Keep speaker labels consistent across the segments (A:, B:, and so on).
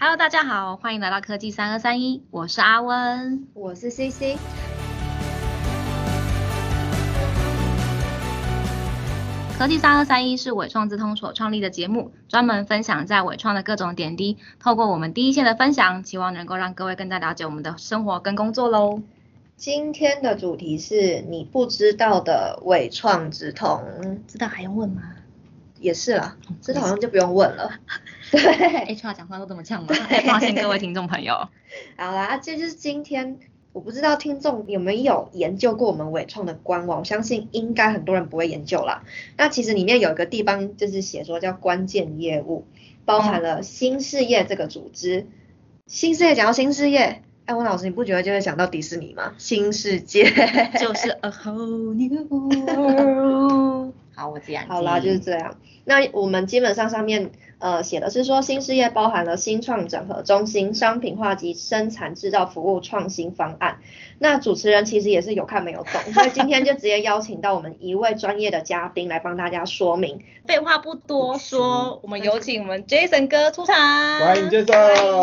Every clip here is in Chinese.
A: Hello，大家好，欢迎来到科技三二三一，我是阿温，
B: 我是 CC。
A: 科技三二三一是伟创智通所创立的节目，专门分享在伟创的各种点滴。透过我们第一线的分享，希望能够让各位更加了解我们的生活跟工作喽。
B: 今天的主题是你不知道的伟创智通，
A: 知道还用问吗？
B: 也是啦，知道好像就不用问了。对
A: ，HR 讲话都这么呛吗？发现各位听众朋友。
B: 好啦，这就是今天。我不知道听众有没有研究过我们伟创的官网，我相信应该很多人不会研究啦。那其实里面有一个地方就是写说叫关键业务，包含了新事业这个组织。新事业讲到新事业，哎，文老师你不觉得就会想到迪士尼吗？新世界
A: 就是 a whole new world。好，我这样。
B: 好啦，就是这样。那我们基本上上面。呃，写的是说新事业包含了新创整合中心、商品化及生产制造服务创新方案。那主持人其实也是有看没有懂，所以今天就直接邀请到我们一位专业的嘉宾来帮大家说明。
A: 废话不多说，我们有请我们 Jason 哥出场。
C: 欢迎 Jason，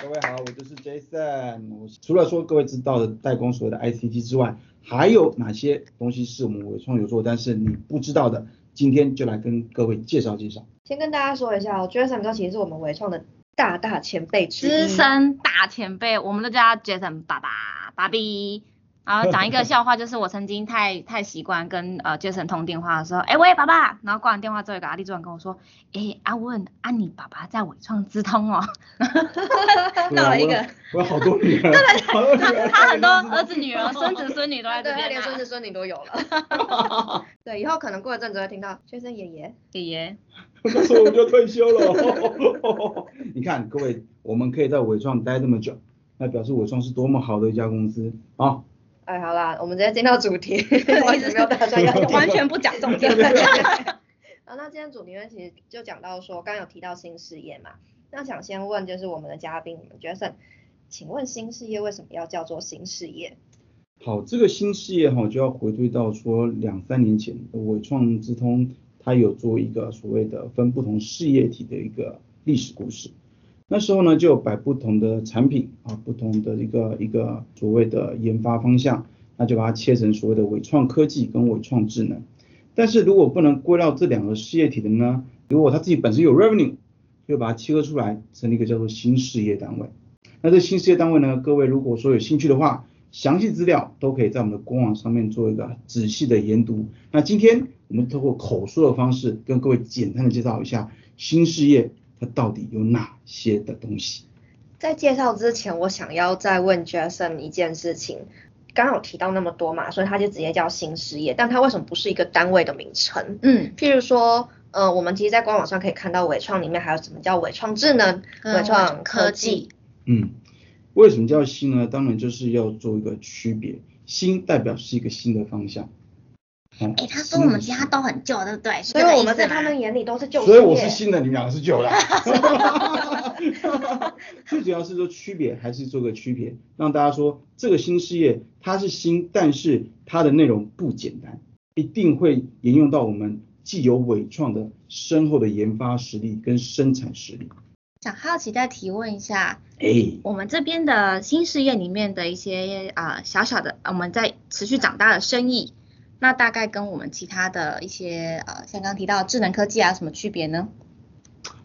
C: 各位好，我就是 Jason。除了说各位知道的代工所谓的 ICT 之外，还有哪些东西是我们伟创有做，但是你不知道的？今天就来跟各位介绍介绍。
B: 先跟大家说一下哦，Jason 哥其实是我们伟创的大大前辈之
A: 一，资深大前辈，我们都叫他 Jason 爸爸，爸比。然后讲一个笑话，就是我曾经太太习惯跟呃 Jason 通电话的时候，哎喂爸爸，然后挂完电话之后，有个阿弟主管跟我说，哎阿问啊你爸爸在伟创资通哦，
C: 闹了一个，我有好多女儿，对
A: 他他很多儿子女儿孙子孙女都在这边，
B: 连孙子孙女都有了，对，以后可能过一阵子会听到 Jason 爷爷。
A: 爷爷，
C: 那时候我就退休了，你看各位，我们可以在伟创待那么久，那表示伟创是多么好的一家公司。啊。
B: 哎，好啦，我们直接进到主题，完全没有打算要，
A: 完全不讲重点。
B: 啊，那今天主题呢，其实就讲到说，刚有提到新事业嘛，那想先问就是我们的嘉宾，你们觉得，请问新事业为什么要叫做新事业？
C: 好，这个新事业哈，就要回归到说两三年前，伟创智通它有做一个所谓的分不同事业体的一个历史故事。那时候呢，就摆不同的产品啊，不同的一个一个所谓的研发方向，那就把它切成所谓的伟创科技跟伟创智能。但是如果不能归到这两个事业体的呢，如果他自己本身有 revenue，就把它切割出来，成立一个叫做新事业单位。那这新事业单位呢，各位如果说有兴趣的话，详细资料都可以在我们的官网上面做一个仔细的研读。那今天我们通过口述的方式，跟各位简单的介绍一下新事业。它到底有哪些的东西？
B: 在介绍之前，我想要再问 Jason 一件事情。刚刚有提到那么多嘛，所以它就直接叫新事业，但它为什么不是一个单位的名称？嗯，譬如说，呃，我们其实，在官网上可以看到伟创里面还有什么叫伟创智能、伟创科技。
C: 嗯，为什么叫新呢？当然就是要做一个区别，新代表是一个新的方向。
A: 哎，他说我们其他都很旧，对不对？
B: 所以我们在他们眼里都是旧。
C: 所以我是新的，你们两个是旧的。最主要是说区别，还是做个区别，让大家说这个新事业它是新，但是它的内容不简单，一定会沿用到我们既有伟创的深厚的研发实力跟生产实力。
A: 想好奇再提问一下，哎，我们这边的新事业里面的一些啊小小的，我们在持续长大的生意。那大概跟我们其他的一些呃，像刚提到智能科技啊，什么区别呢？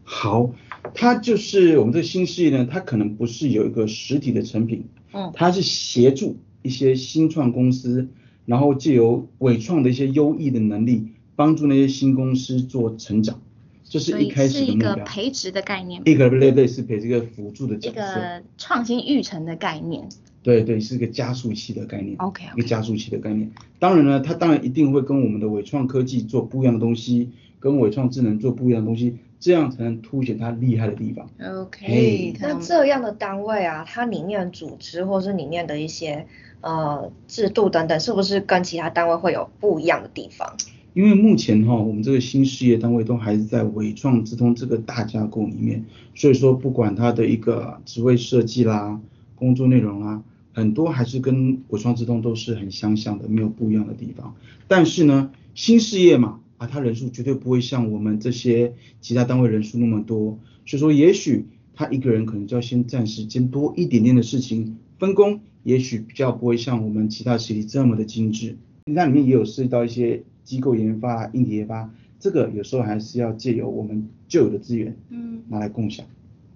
C: 好，它就是我们这个新事业呢，它可能不是有一个实体的成品，嗯，它是协助一些新创公司，然后借由伟创的一些优异的能力，帮助那些新公司做成长，这是一开始的目标。
A: 一个培植的概念，
C: 一个类类似培这个辅助的角
A: 色，一个创新育成的概念。
C: 对对，是个加速器的概念
A: ，OK，
C: 一个加速器的概念。当然呢，它当然一定会跟我们的伟创科技做不一样的东西，跟伟创智能做不一样的东西，这样才能凸显它厉害的地方。
A: OK，
B: 那这样的单位啊，它里面组织或是里面的一些呃制度等等，是不是跟其他单位会有不一样的地方？
C: 因为目前哈，我们这个新事业单位都还是在伟创智通这个大架构里面，所以说不管它的一个职位设计啦、工作内容啊。很多还是跟国创之通都是很相像的，没有不一样的地方。但是呢，新事业嘛，啊，它人数绝对不会像我们这些其他单位人数那么多，所以说也许他一个人可能就要先暂时兼多一点点的事情，分工也许比较不会像我们其他实体这么的精致。那里面也有涉及到一些机构研发、硬体研发，这个有时候还是要借由我们旧有的资源，
A: 嗯
C: 拿来共享。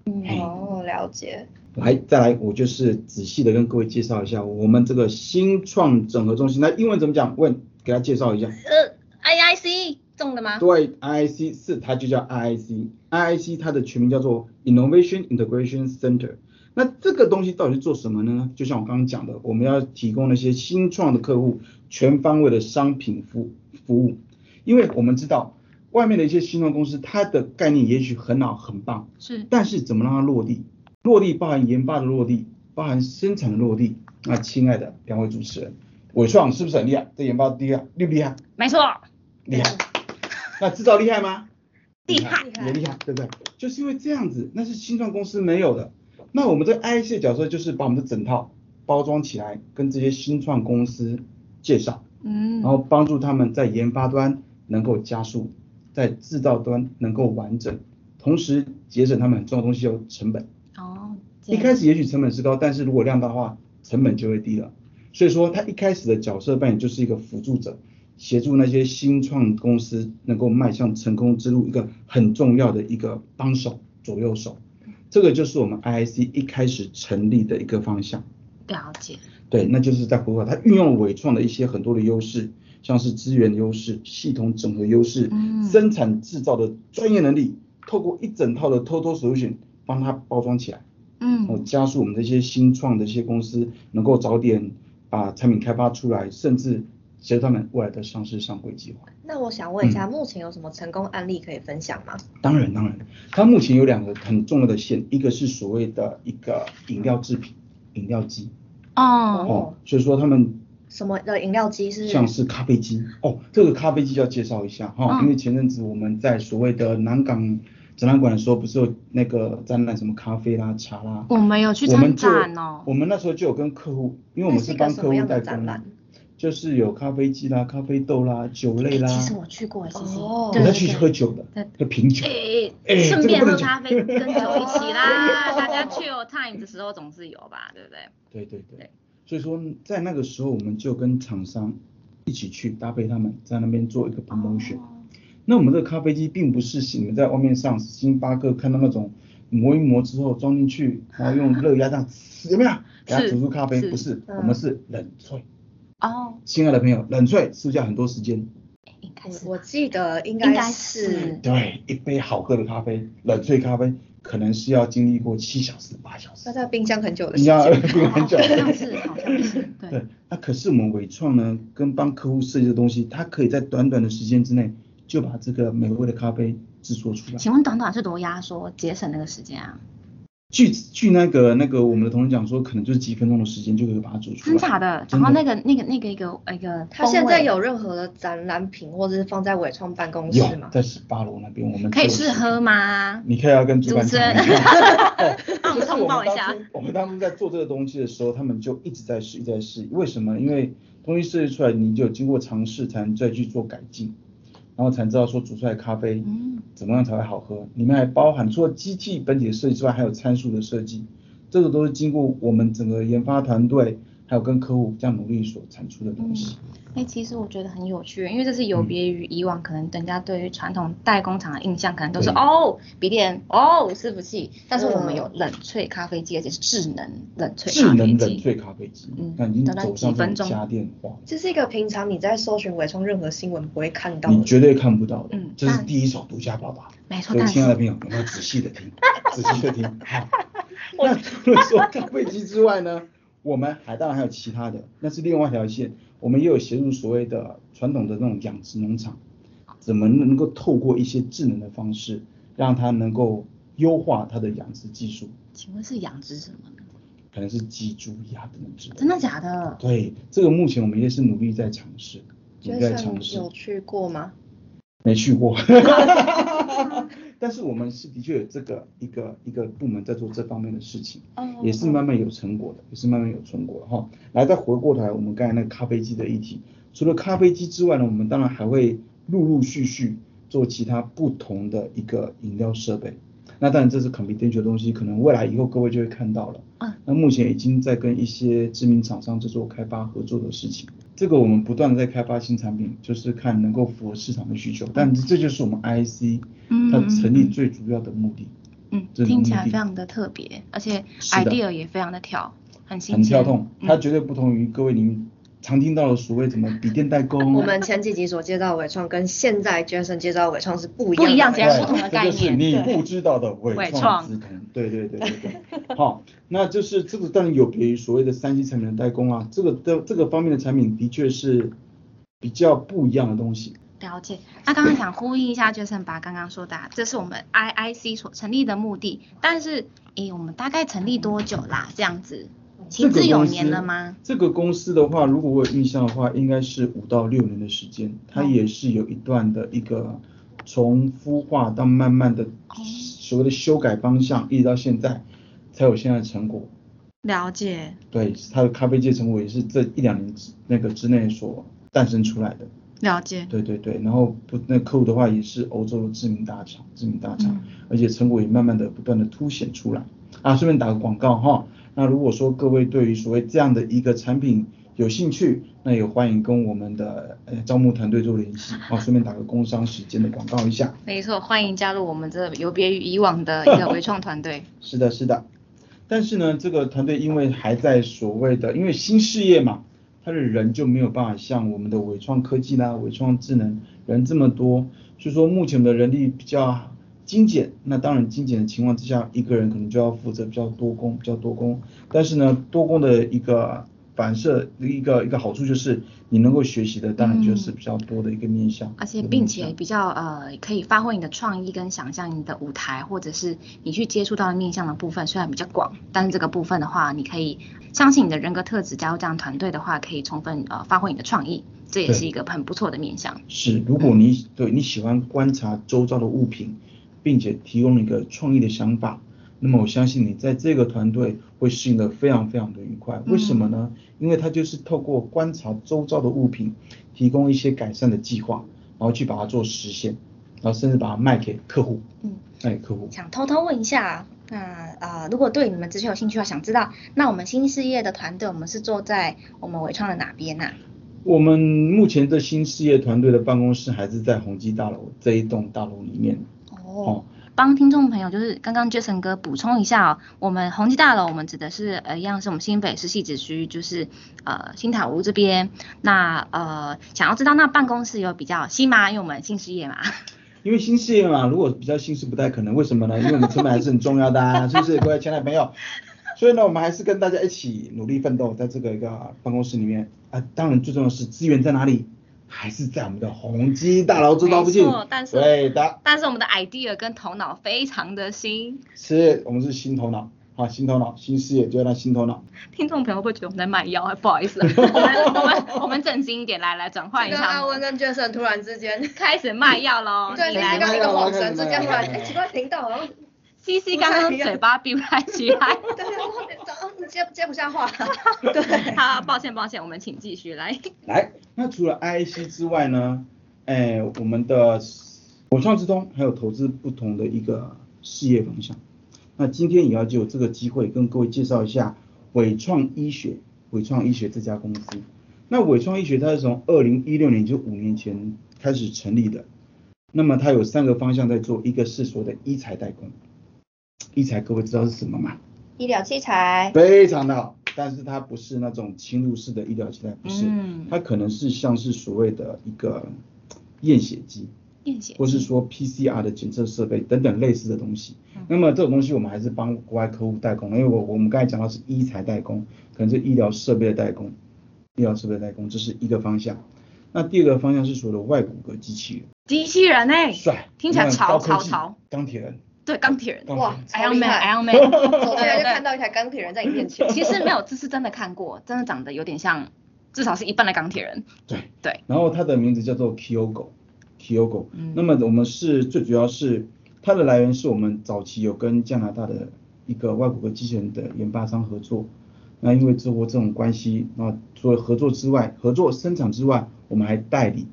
A: 嗯
C: 嘿
B: 哦，了解。
C: 来，再来，我就是仔细的跟各位介绍一下我们这个新创整合中心。那英文怎么讲？问，给他介绍一下。
A: 呃，IIC 中的吗？
C: 对，IIC 是它就叫 IIC，IIC 它的全名叫做 Innovation Integration Center。那这个东西到底是做什么呢？就像我刚刚讲的，我们要提供那些新创的客户全方位的商品服服务，因为我们知道外面的一些新创公司，它的概念也许很好很棒，
A: 是，
C: 但是怎么让它落地？落地包含研发的落地，包含生产的落地。那亲爱的两位主持人，伟创是不是很厉害？这研发厉害，厉不厉害？
A: 没错，
C: 厉害。那制造厉害吗？
A: 厉害
C: 也厉害，对不对？就是因为这样子，那是新创公司没有的。那我们这 IC 的角色就是把我们的整套包装起来，跟这些新创公司介绍，
A: 嗯
C: 然，后帮助他们在研发端能够加速，在制造端能够完整，同时节省他们很重要的东西有成本。一开始也许成本是高，但是如果量大的话，成本就会低了。所以说，他一开始的角色扮演就是一个辅助者，协助那些新创公司能够迈向成功之路一个很重要的一个帮手、左右手。这个就是我们 IIC 一开始成立的一个方向。
A: 了解，
C: 对，那就是在回过它运用伟创的一些很多的优势，像是资源优势、系统整合优势、
A: 嗯
C: 生产制造的专业能力，透过一整套的 Total Solution 帮它包装起来。
A: 嗯
C: 哦，加速我们这些新创的一些公司能够早点把产品开发出来，甚至协助他们未来的上市上柜计划。
B: 那我想问一
C: 嗯
B: 下，目前有什么成功案例可以分享吗？
C: 当然，当然，它目前有两个很重要的线，一个是所谓的一个饮料制品，饮料机
A: 哦，
C: 哦，所以说他们
B: 什么的饮料机是？
C: 像是咖啡机哦，这个咖啡机要介绍一下哈、
A: 嗯
C: 因为前阵子我们在所谓的南港展览馆的时候，不是有那个展览什么咖啡啦、茶啦，
A: 我们有去参展哦，
C: 我们那时候就有跟客户，因为我们是帮客户
B: 什么样的
C: 代工
B: 展览，
C: 就是有咖啡机啦、咖啡豆啦、酒类啦，
A: 诶其实我去过，其实
B: 哦。
C: 我在去喝酒的
A: 对，
C: 喝品酒。
A: 诶
C: 哎
A: 顺便喝咖啡跟酒一起啦，大家去 time 的时候总是有吧，对不对？
C: 对对对。
A: 对，
C: 所以说在那个时候我们就跟厂商一起去搭配他们，在那边做一个 promotion。
A: 哦
C: 那我们这个咖啡机并不是你们在外面上星巴克看到那种磨一磨之后装进去，然后用热压这样有没有？给它煮出咖啡？
A: 是
C: 不是，
B: 嗯
C: 我们是冷萃。
A: 哦，
C: 亲爱的朋友，冷萃是不是要很多时间？
A: 应该是
B: 我我记得应
A: 应该
B: 是
A: 是
C: 对，一杯好喝的咖啡，冷萃咖啡可能是要经历过七小时、八小时
B: 那。在冰箱很久的
C: 你要
B: 时间。
C: 冰很久。
A: 好像是好像是对
C: 对，那可是我们伟创呢，跟帮客户设计的东西，它可以在短短的时间之内就把这个美味的咖啡制作出来。
A: 请问短短是多压缩节省那个时间啊？
C: 据据那个那个我们的同事讲说，可能就是几分钟的时间就可以把它煮出来。
A: 真假的？然后那个那个那个一个一个，
B: 他现在有任何的展览品，或者是放在伟创办公室吗？
C: 在十八楼那边，我们
A: 可以试喝吗？
C: 你可以要跟主
A: 持人 帮我们
C: 就是
A: 通报一下
C: 我们当初在做这个东西的时候，他们就一直在试，一直在试。为什么？因为东西设计出来，你就有经过尝试，才能再去做改进，然后才知道说煮出来的咖啡
A: 嗯
C: 怎么样才会好喝。里面还包含除了机器本体的设计之外，还有参数的设计，这个都是经过我们整个研发团队还有跟客户这样努力所产出的东西。
A: 哎、其实我觉得很有趣，因为这是有别于以往可能人家对于传统代工厂的印象，可能都是哦笔电哦伺服器，但是我们
B: 嗯
A: 有冷萃咖啡机，而且是智能冷萃
C: 智
A: 咖啡机。
C: 能冷萃咖啡机
A: 嗯，
C: 那已经走上
A: 几分钟
C: 家电化。
B: 这是一个平常你在搜寻伟创任何新闻不会看到的。
C: 你绝对看不到的，
A: 嗯但
C: 这是第一手独家报道。
A: 没错，
C: 所亲爱的朋友，有没有仔细的听？仔细的听。好，那除了说咖啡机之外呢，我们还当然还有其他的，那是另外一条线。我们也有协助所谓的传统的那种养殖农场，怎么能够透过一些智能的方式，让它能够优化它的养殖技术，
A: 请问是养殖什么呢？
C: 可能是鸡、猪、鸭等等之类。
A: 真的假的？
C: 对，这个目前我们也是努力在尝试，努力在尝试。
B: 有去过吗？
C: 没去过，但是我们是的确有这个一个一个部门在做这方面的事情，
A: 哦
C: 也是慢慢有成果的，也是慢慢有成果的哈。来，再回过头来，我们刚才那个咖啡机的议题，除了咖啡机之外呢，我们当然还会陆陆续续做其他不同的一个饮料设备。那当然这是 confidential 的东西，可能未来以后各位就会看到了。
A: 嗯。
C: 那目前已经在跟一些知名厂商在做开发合作的事情。这个我们不断的在开发新产品，就是看能够符合市场的需求。但这就是我们 IC 它成立最主要的目的。
A: 嗯，听起来非常的特别，而且 idea 也非常的跳，很新
C: 很跳动。它绝对不同于各位您常听到的所谓什么笔电代工。
B: 我们前几集所介绍的伟创跟现在 Jason 介绍的伟创是不一样，
A: 不一样，截然不同的概念。
C: 就是你不知道的伟创之同。对对对对对。好，那就是这个当然有别于所谓的三 C 产品的代工啊，这个的这个方面的产品的确是比较不一样的东西。
A: 了解。那刚刚想呼应一下，Jason 把刚刚说的，这是我们 IIC 所成立的目的。但是，诶，我们大概成立多久啦？这样子，行之有年了吗？
C: 这个公司的话，如果我有印象的话，应该是五到六年的时间。它也是有一段的一个从孵化到慢慢的所谓的修改方向，一直到现在才有现在的成果。
A: 了解。
C: 对，它的咖啡界成果也是这一两年之那个之内所诞生出来的。
A: 了解，
C: 对对对，然后不那客户的话也是欧洲的知名大厂，知名大厂，而且成果也慢慢的不断的凸显出来。啊，顺便打个广告哈，那如果说各位对于所谓这样的一个产品有兴趣，那也欢迎跟我们的呃招募团队做联系。啊，顺便打个工商时间的广告一下。
A: 没错，欢迎加入我们这有别于以往的一个微创团队。
C: 是的，是的，但是呢，这个团队因为还在所谓的因为新事业嘛。它的人就没有办法像我们的伟创科技啦、伟创智能人这么多，所以说目前的人力比较精简。那当然精简的情况之下，一个人可能就要负责比较多工、比较多工。但是呢，多工的一个反射一个一个好处就是，你能够学习的当然就是比较多的一个面向。
A: 而且并且比较呃可以发挥你的创意跟想象，你的舞台或者是你去接触到的面向的部分虽然比较广，但是这个部分的话，你可以。相信你的人格特质，加入这样团队的话，可以充分呃发挥你的创意，这也是一个很不错的面向。
C: 是，如果你对你喜欢观察周遭的物品，并且提供了一个创意的想法，那么我相信你在这个团队会适应的非常非常的愉快。为什么呢？因为他就是透过观察周遭的物品，提供一些改善的计划，然后去把它做实现，然后甚至把它卖给客户。嗯，卖给客户。
A: 想偷偷问一下。那呃，如果对你们之前有兴趣的话，想知道，那我们新事业的团队，我们是坐在我们伟创的哪边呢？
C: 我们目前的新事业团队的办公室还是在宏基大楼这一栋大楼里面。
A: 哦，帮听众朋友就是刚刚 Jason 哥补充一下哦，我们宏基大楼，我们指的是呃一样是我们新北市汐止区，就是呃新塔屋这边。那呃想要知道那办公室有比较新吗？因为我们新事业嘛。
C: 因为新事业嘛，如果比较新是不太可能，为什么呢？因为我们成本还是很重要的啊，是不是各位亲爱的朋友？所以呢，我们还是跟大家一起努力奋斗，在这个一个办公室里面啊。当然最重要的是资源在哪里？还是在我们的宏基大楼这附近。
A: 但是
C: 对的。
A: 但是我们的 idea 跟头脑非常的新。
C: 是，我们是新头脑。啊，新头脑，新视野就要那新头脑。
A: 听众朋友会觉得我们在卖药，不好意思，我们我们我们正经一点，来来转换一下。
B: 阿文跟 Jason 突然之间
A: 开始卖药喽。
B: 对，刚刚一个恍神之间突然，哎，奇怪，频道然后
A: C C 刚刚嘴巴闭不开起来。
B: 接接不下话。对，
A: 好，抱歉抱歉，我们请继续来。
C: 来，那除了 I C 之外呢？哎，我们的我创之通还有投资不同的一个事业方向。那今天也要就这个机会跟各位介绍一下伟创医学，伟创医学这家公司。那伟创医学它是从二零一六年就五年前开始成立的。那么它有三个方向在做，一个是所谓的医材代工。医材各位知道是什么吗？
B: 医疗器材。
C: 非常的好，但是它不是那种侵入式的医疗器材，不是，它可能是像是所谓的一个验血机。或是说 PCR 的检测设备等等类似的东西，那么这种东西我们还是帮国外客户代工，因为我我们刚才讲到是医材代工，可能是医疗设备的代工，医疗设备代工这是一个方向。那第二个方向是所谓的外骨骼机器人，
A: 机器人哎，
C: 帅，
A: 听起来潮潮潮，
C: 钢铁人，
A: 对钢铁人，
B: 哇
A: ，Iron Man，Iron
B: Man，走进 来就看到一台钢铁人在你面前，
A: 其实没有，这是真的看过，真的长得有点像，至少是一半的钢铁人，
C: 对。
A: 对，
C: 然后它的名字叫做 Kyogo。Kyogo，那么我们是最主要是它的来源是我们早期有跟加拿大的一个外国的机器人的研发商合作，那因为中国这种关系，那除了合作之外，合作生产之外，我们还代理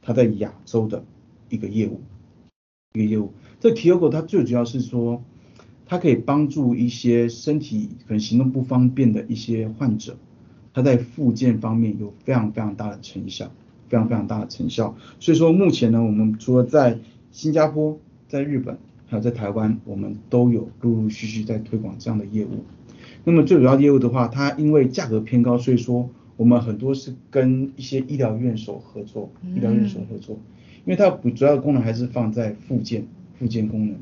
C: 他在亚洲的一个业务，一个业务。这 Kyogo 它最主要是说，它可以帮助一些身体可能行动不方便的一些患者，它在复健方面有非常非常大的成效，非常非常大的成效。所以说目前呢，我们除了在新加坡、在日本，还有在台湾，我们都有陆陆续续在推广这样的业务。那么最主要业务的话，它因为价格偏高，所以说我们很多是跟一些医疗院所合作，医疗院所合作，因为它主要的功能还是放在复健，复健功能。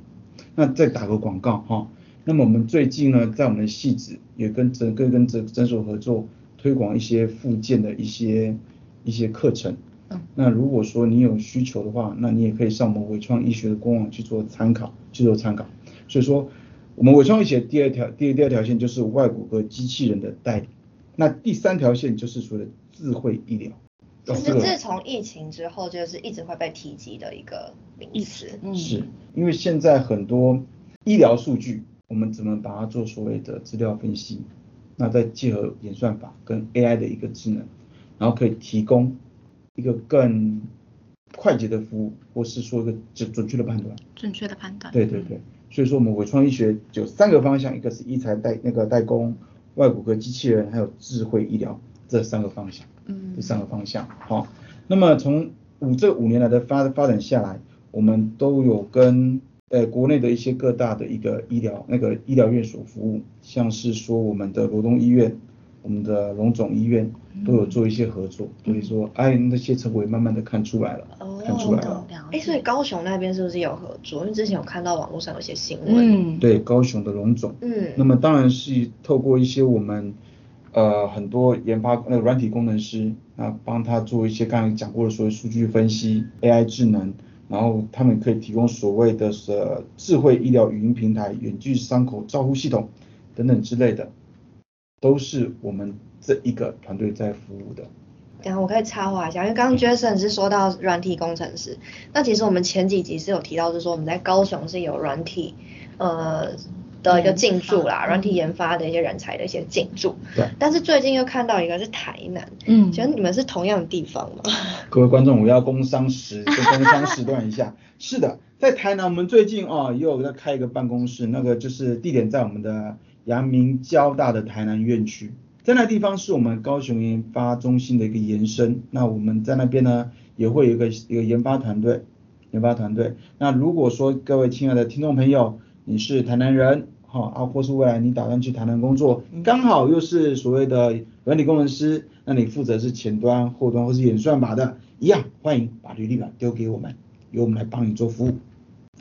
C: 那再打个广告哈，那么我们最近呢，在我们的系子也跟诊跟跟诊诊所合作，推广一些附件的一些一些课程。那如果说你有需求的话，那你也可以上我们伟创医学的官网去做参考，去做参考。所以说。我们伟创医学第二条，第第二条线就是外骨骼机器人的代理，那第三条线就是所谓的智慧医疗。
B: 其实自从疫情之后，就是一直会被提及的一个名词。
C: 是，因为现在很多医疗数据，我们怎么把它做所谓的资料分析，那再结合演算法跟 AI 的一个智能，然后可以提供一个更快捷的服务，或是说一个准准确的判断。
A: 准确的判断。
C: 对对对。所以说我们伟创医学有三个方向，一个是医材代那个代工、外骨骼机器人，还有智慧医疗这三个方向。嗯，这三个方向。好，那么从五这五年来的发发展下来，我们都有跟呃国内的一些各大的一个医疗那个医疗院所服务，像是说我们的罗东医院。我们的龙总医院都有做一些合作，所以说，哎，那些成果也慢慢的看出来了，看出来了。
B: 哎，所以高雄那边是不是有合作？因为之前有看到网络上有些新闻。
C: 嗯，对，高雄的龙总。嗯。那么当然是透过一些我们呃很多研发那个软体工程师啊，帮他做一些刚才讲过的所谓数据分析、AI 智能，然后他们可以提供所谓的呃智慧医疗语音平台、远距伤口照护系统等等之类的。都是我们这一个团队在服务的。
B: 然后我可以插话一下，因为刚刚 Jason 是说到软体工程师，那其实我们前几集是有提到，就是说我们在高雄是有软体呃的一个进驻啦，软体研发的一些人才的一些进驻。
C: 对。
B: 但是最近又看到一个是台南，嗯，请问你们是同样的地方吗？
C: 各位观众，我要工商时工商时段一下。是的，在台南我们最近哦也有在开一个办公室，那个就是地点在我们的。阳明交大的台南院区，在那地方是我们高雄研发中心的一个延伸。那我们在那边呢，也会有一个一个研发团队，研发团队。那如果说各位亲爱的听众朋友，你是台南人，哈啊，或是未来你打算去台南工作，刚好又是所谓的软体工程师，那你负责是前端、后端或是演算法的，一样欢迎把履历表丢给我们，由我们来帮你做服务，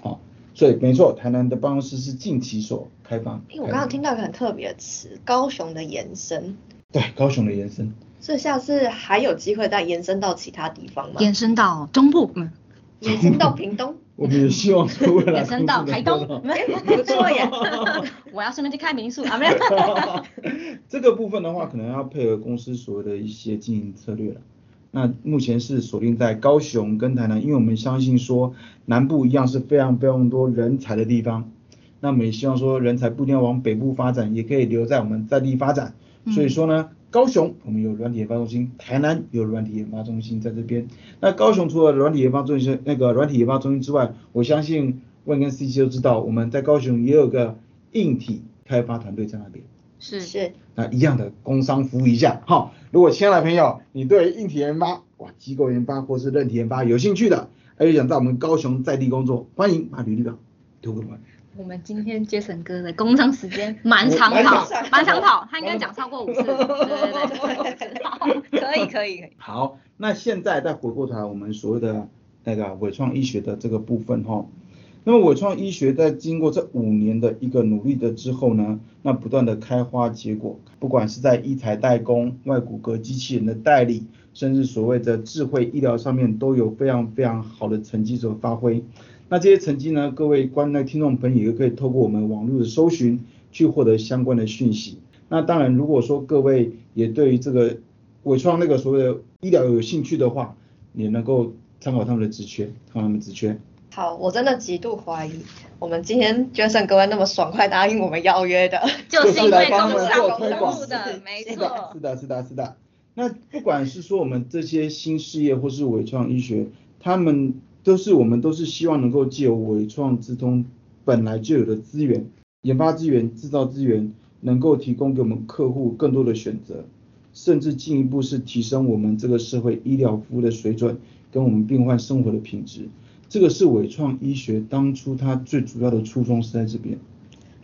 C: 好。所以没错，台南的办公室是近期所开放。
B: 因为我刚刚听到一个很特别的词，高雄的延伸。
C: 对，高雄的延伸。
B: 所以下次还有机会再延伸到其他地方吗？
A: 延伸到中部，嗯。
B: 延伸到屏东。
C: 我们也希望说未来
A: 延伸到台东。不错耶。我要顺便去开民宿啊，没有。
C: 这个部分的话，可能要配合公司所谓的一些经营策略了。那目前是锁定在高雄跟台南，因为我们相信说南部一样是非常非常多人才的地方。那我们也希望说人才不一定要往北部发展，也可以留在我们在地发展。所以说呢，高雄我们有软体研发中心，台南有软体研发中心在这边。那高雄除了软体研发中心那个软体研发中心之外，我相信问跟 C C 都知道，我们在高雄也有个硬体开发团队在那边。
A: 是是，
C: 那一样的工商服务一下哈。如果亲爱的朋友，你对硬体研发、哇机构研发或是韧体研发有兴趣的，还有想在我们高雄在地工作，欢迎把履历表丢给我们。
A: 我们今天杰森哥的工商时间蛮长跑，蛮长跑，他应该讲超过五次。对 对对，可以可以可以。
C: 好，那现在再回过头来，我们所谓的那个伟创医学的这个部分哈。那么伟创医学在经过这五年的一个努力的之后呢，那不断的开花结果，不管是在医材代工、外骨骼机器人的代理，甚至所谓的智慧医疗上面，都有非常非常好的成绩所发挥。那这些成绩呢，各位观众听众朋友也可以透过我们网络的搜寻去获得相关的讯息。那当然，如果说各位也对于这个伟创那个所谓的医疗有兴趣的话，也能够参考他们的职缺，参考他们职缺。
B: 好，我真的极度怀疑，我们今天捐肾各位那么爽快答应我们邀约的，
A: 就是
C: 因
A: 为工
C: 商推
A: 广的，没错，
C: 是的，是的，是的。那不管是说我们这些新事业或是伟创医学，他们都是我们都是希望能够借由伟创之通本来就有的资源、研发资源、制造资源，能够提供给我们客户更多的选择，甚至进一步是提升我们这个社会医疗服务的水准，跟我们病患生活的品质。这个是伟创医学当初它最主要的初衷是在这边。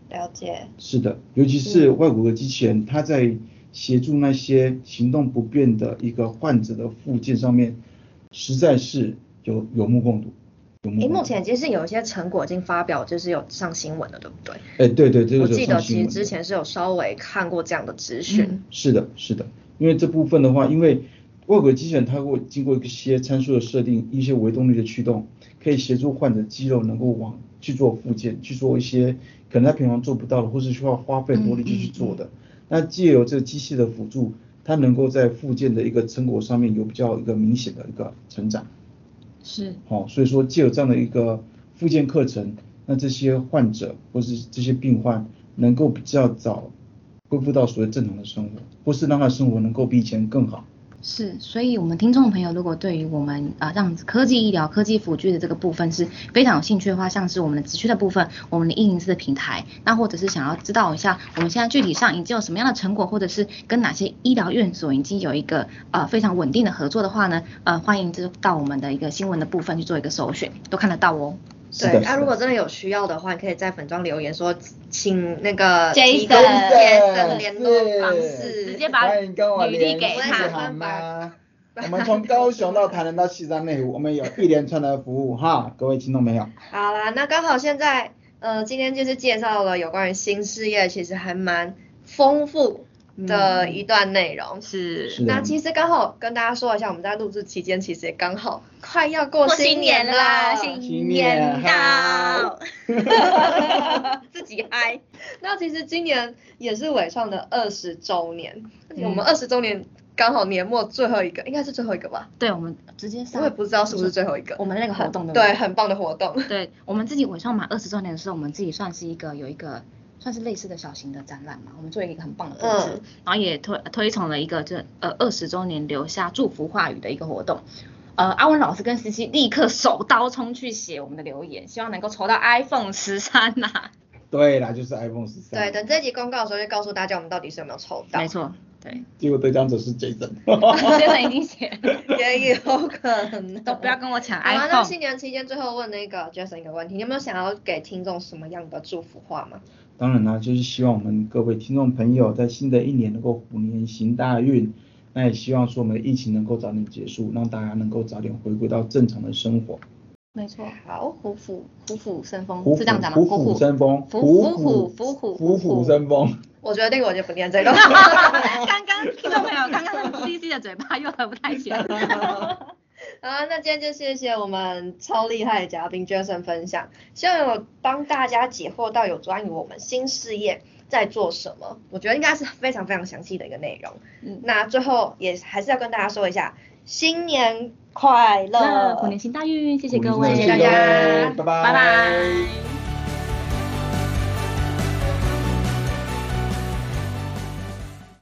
B: 了解。
C: 是的，尤其是外骨骼机器人，它在协助那些行动不便的一个患者的附件上面，实在是有有目共睹。有目
B: 诶，
C: 共睹
B: 目前其实有一些成果已经发表，就是有上新闻了，对不对？
C: 哎，对对，这个
B: 我记得其实之前是有稍微看过这样的资讯。
C: 是的，是的，因为这部分的话，因为外骨骼机器人它会经过一些参数的设定，一些微动力的驱动，可以协助患者肌肉能够往去做复健，去做一些可能他平常做不到的，或是需要花费很多力气去做的。那借由这个机器的辅助，它能够在复健的一个成果上面有比较一个明显的一个成长。
A: 是，
C: 好、所以说借有这样的一个复健课程，那这些患者或是这些病患能够比较早恢复到所谓正常的生活，或是让他的生活能够比以前更好。
A: 是，所以我们听众朋友如果对于我们啊、让科技医疗、科技辅具的这个部分是非常有兴趣的话，像是我们的职缺的部分，我们的运营式的平台，那或者是想要知道一下我们现在具体上已经有什么样的成果，或者是跟哪些医疗院所已经有一个呃非常稳定的合作的话呢，呃欢迎就到我们的一个新闻的部分去做一个搜寻，都看得到哦。
B: 对，那、如果真的有需要的话，你可以在粉妆留言说，请那个
A: Jason
B: 提供 Jason 联络方式，
A: 直接把履历给他。
C: 好吗？我们从高雄到台南到西藏内湖，我们有一连串的服务哈，各位听众朋友。
B: 好啦，那刚好现在呃，今天就是介绍了有关于新事业，其实还蛮丰富的一段内容。
A: 是
C: 是
B: 那其实刚好跟大家说一下，我们在录制期间其实也刚好快要过
A: 过
B: 新
A: 新年
B: 了
A: 啦，
C: 新
A: 新
C: 年
A: 年到。
B: 自己嗨。那其实今年也是伟创的二十周年，
A: 嗯
B: 我们二十周年刚好年末最后一个，应该是最后一个吧？
A: 对，我们直接上
B: 我也不知道是不是最后一个。
A: 我们那个活动的
B: 对，很棒的活动。
A: 对我们自己伟创满二十周年的时候，我们自己算是一个有一个算是类似的小型的展览嘛，我们做一个很棒的布置，
B: 嗯
A: 然后也推推崇了一个这呃二十周年留下祝福话语的一个活动。呃，阿文老师跟思琪立刻手刀冲去写我们的留言，希望能够抽到 iPhone 十三呐。
C: 对啦，就是 iPhone 十三。
B: 对，等这集公告的时候就告诉大家我们到底是有没有抽到。
A: 没，错，对，
C: 结果得奖者是 Jason。
A: 先生已经写了，
B: 也有可能。
A: 都不要跟我抢
B: 好啊，那
A: iPhone。
B: 那新年期间最后问那个 Jason 一个问题，你有没有想要给听众什么样的祝福话吗？
C: 当然呢，就是希望我们各位听众朋友在新的一年能够虎年行大运，那也希望说我们的疫情能够早点结束，让大家能够早点回归到正常的生活。
A: 没错，
B: 好，
A: 虎虎虎虎生风是这样讲吗？
C: 虎虎生风，
A: 虎
C: 虎
A: 虎虎虎虎
C: 生风。
B: 我觉得那个我就不念这个，
A: 刚刚听众朋友，刚刚那个 C C 的嘴巴又合不太起来。
B: 好啊，那今天就谢谢我们超厉害的嘉宾 Jason 分享，希望有帮大家解惑到有关于我们新事业在做什么，我觉得应该是非常非常详细的一个内容。
A: 嗯
B: 那最后也还是要跟大家说一下，新年快乐！
A: 那虎年行大运，谢谢各位，
B: 谢谢大家
C: 拜拜，
A: 拜拜。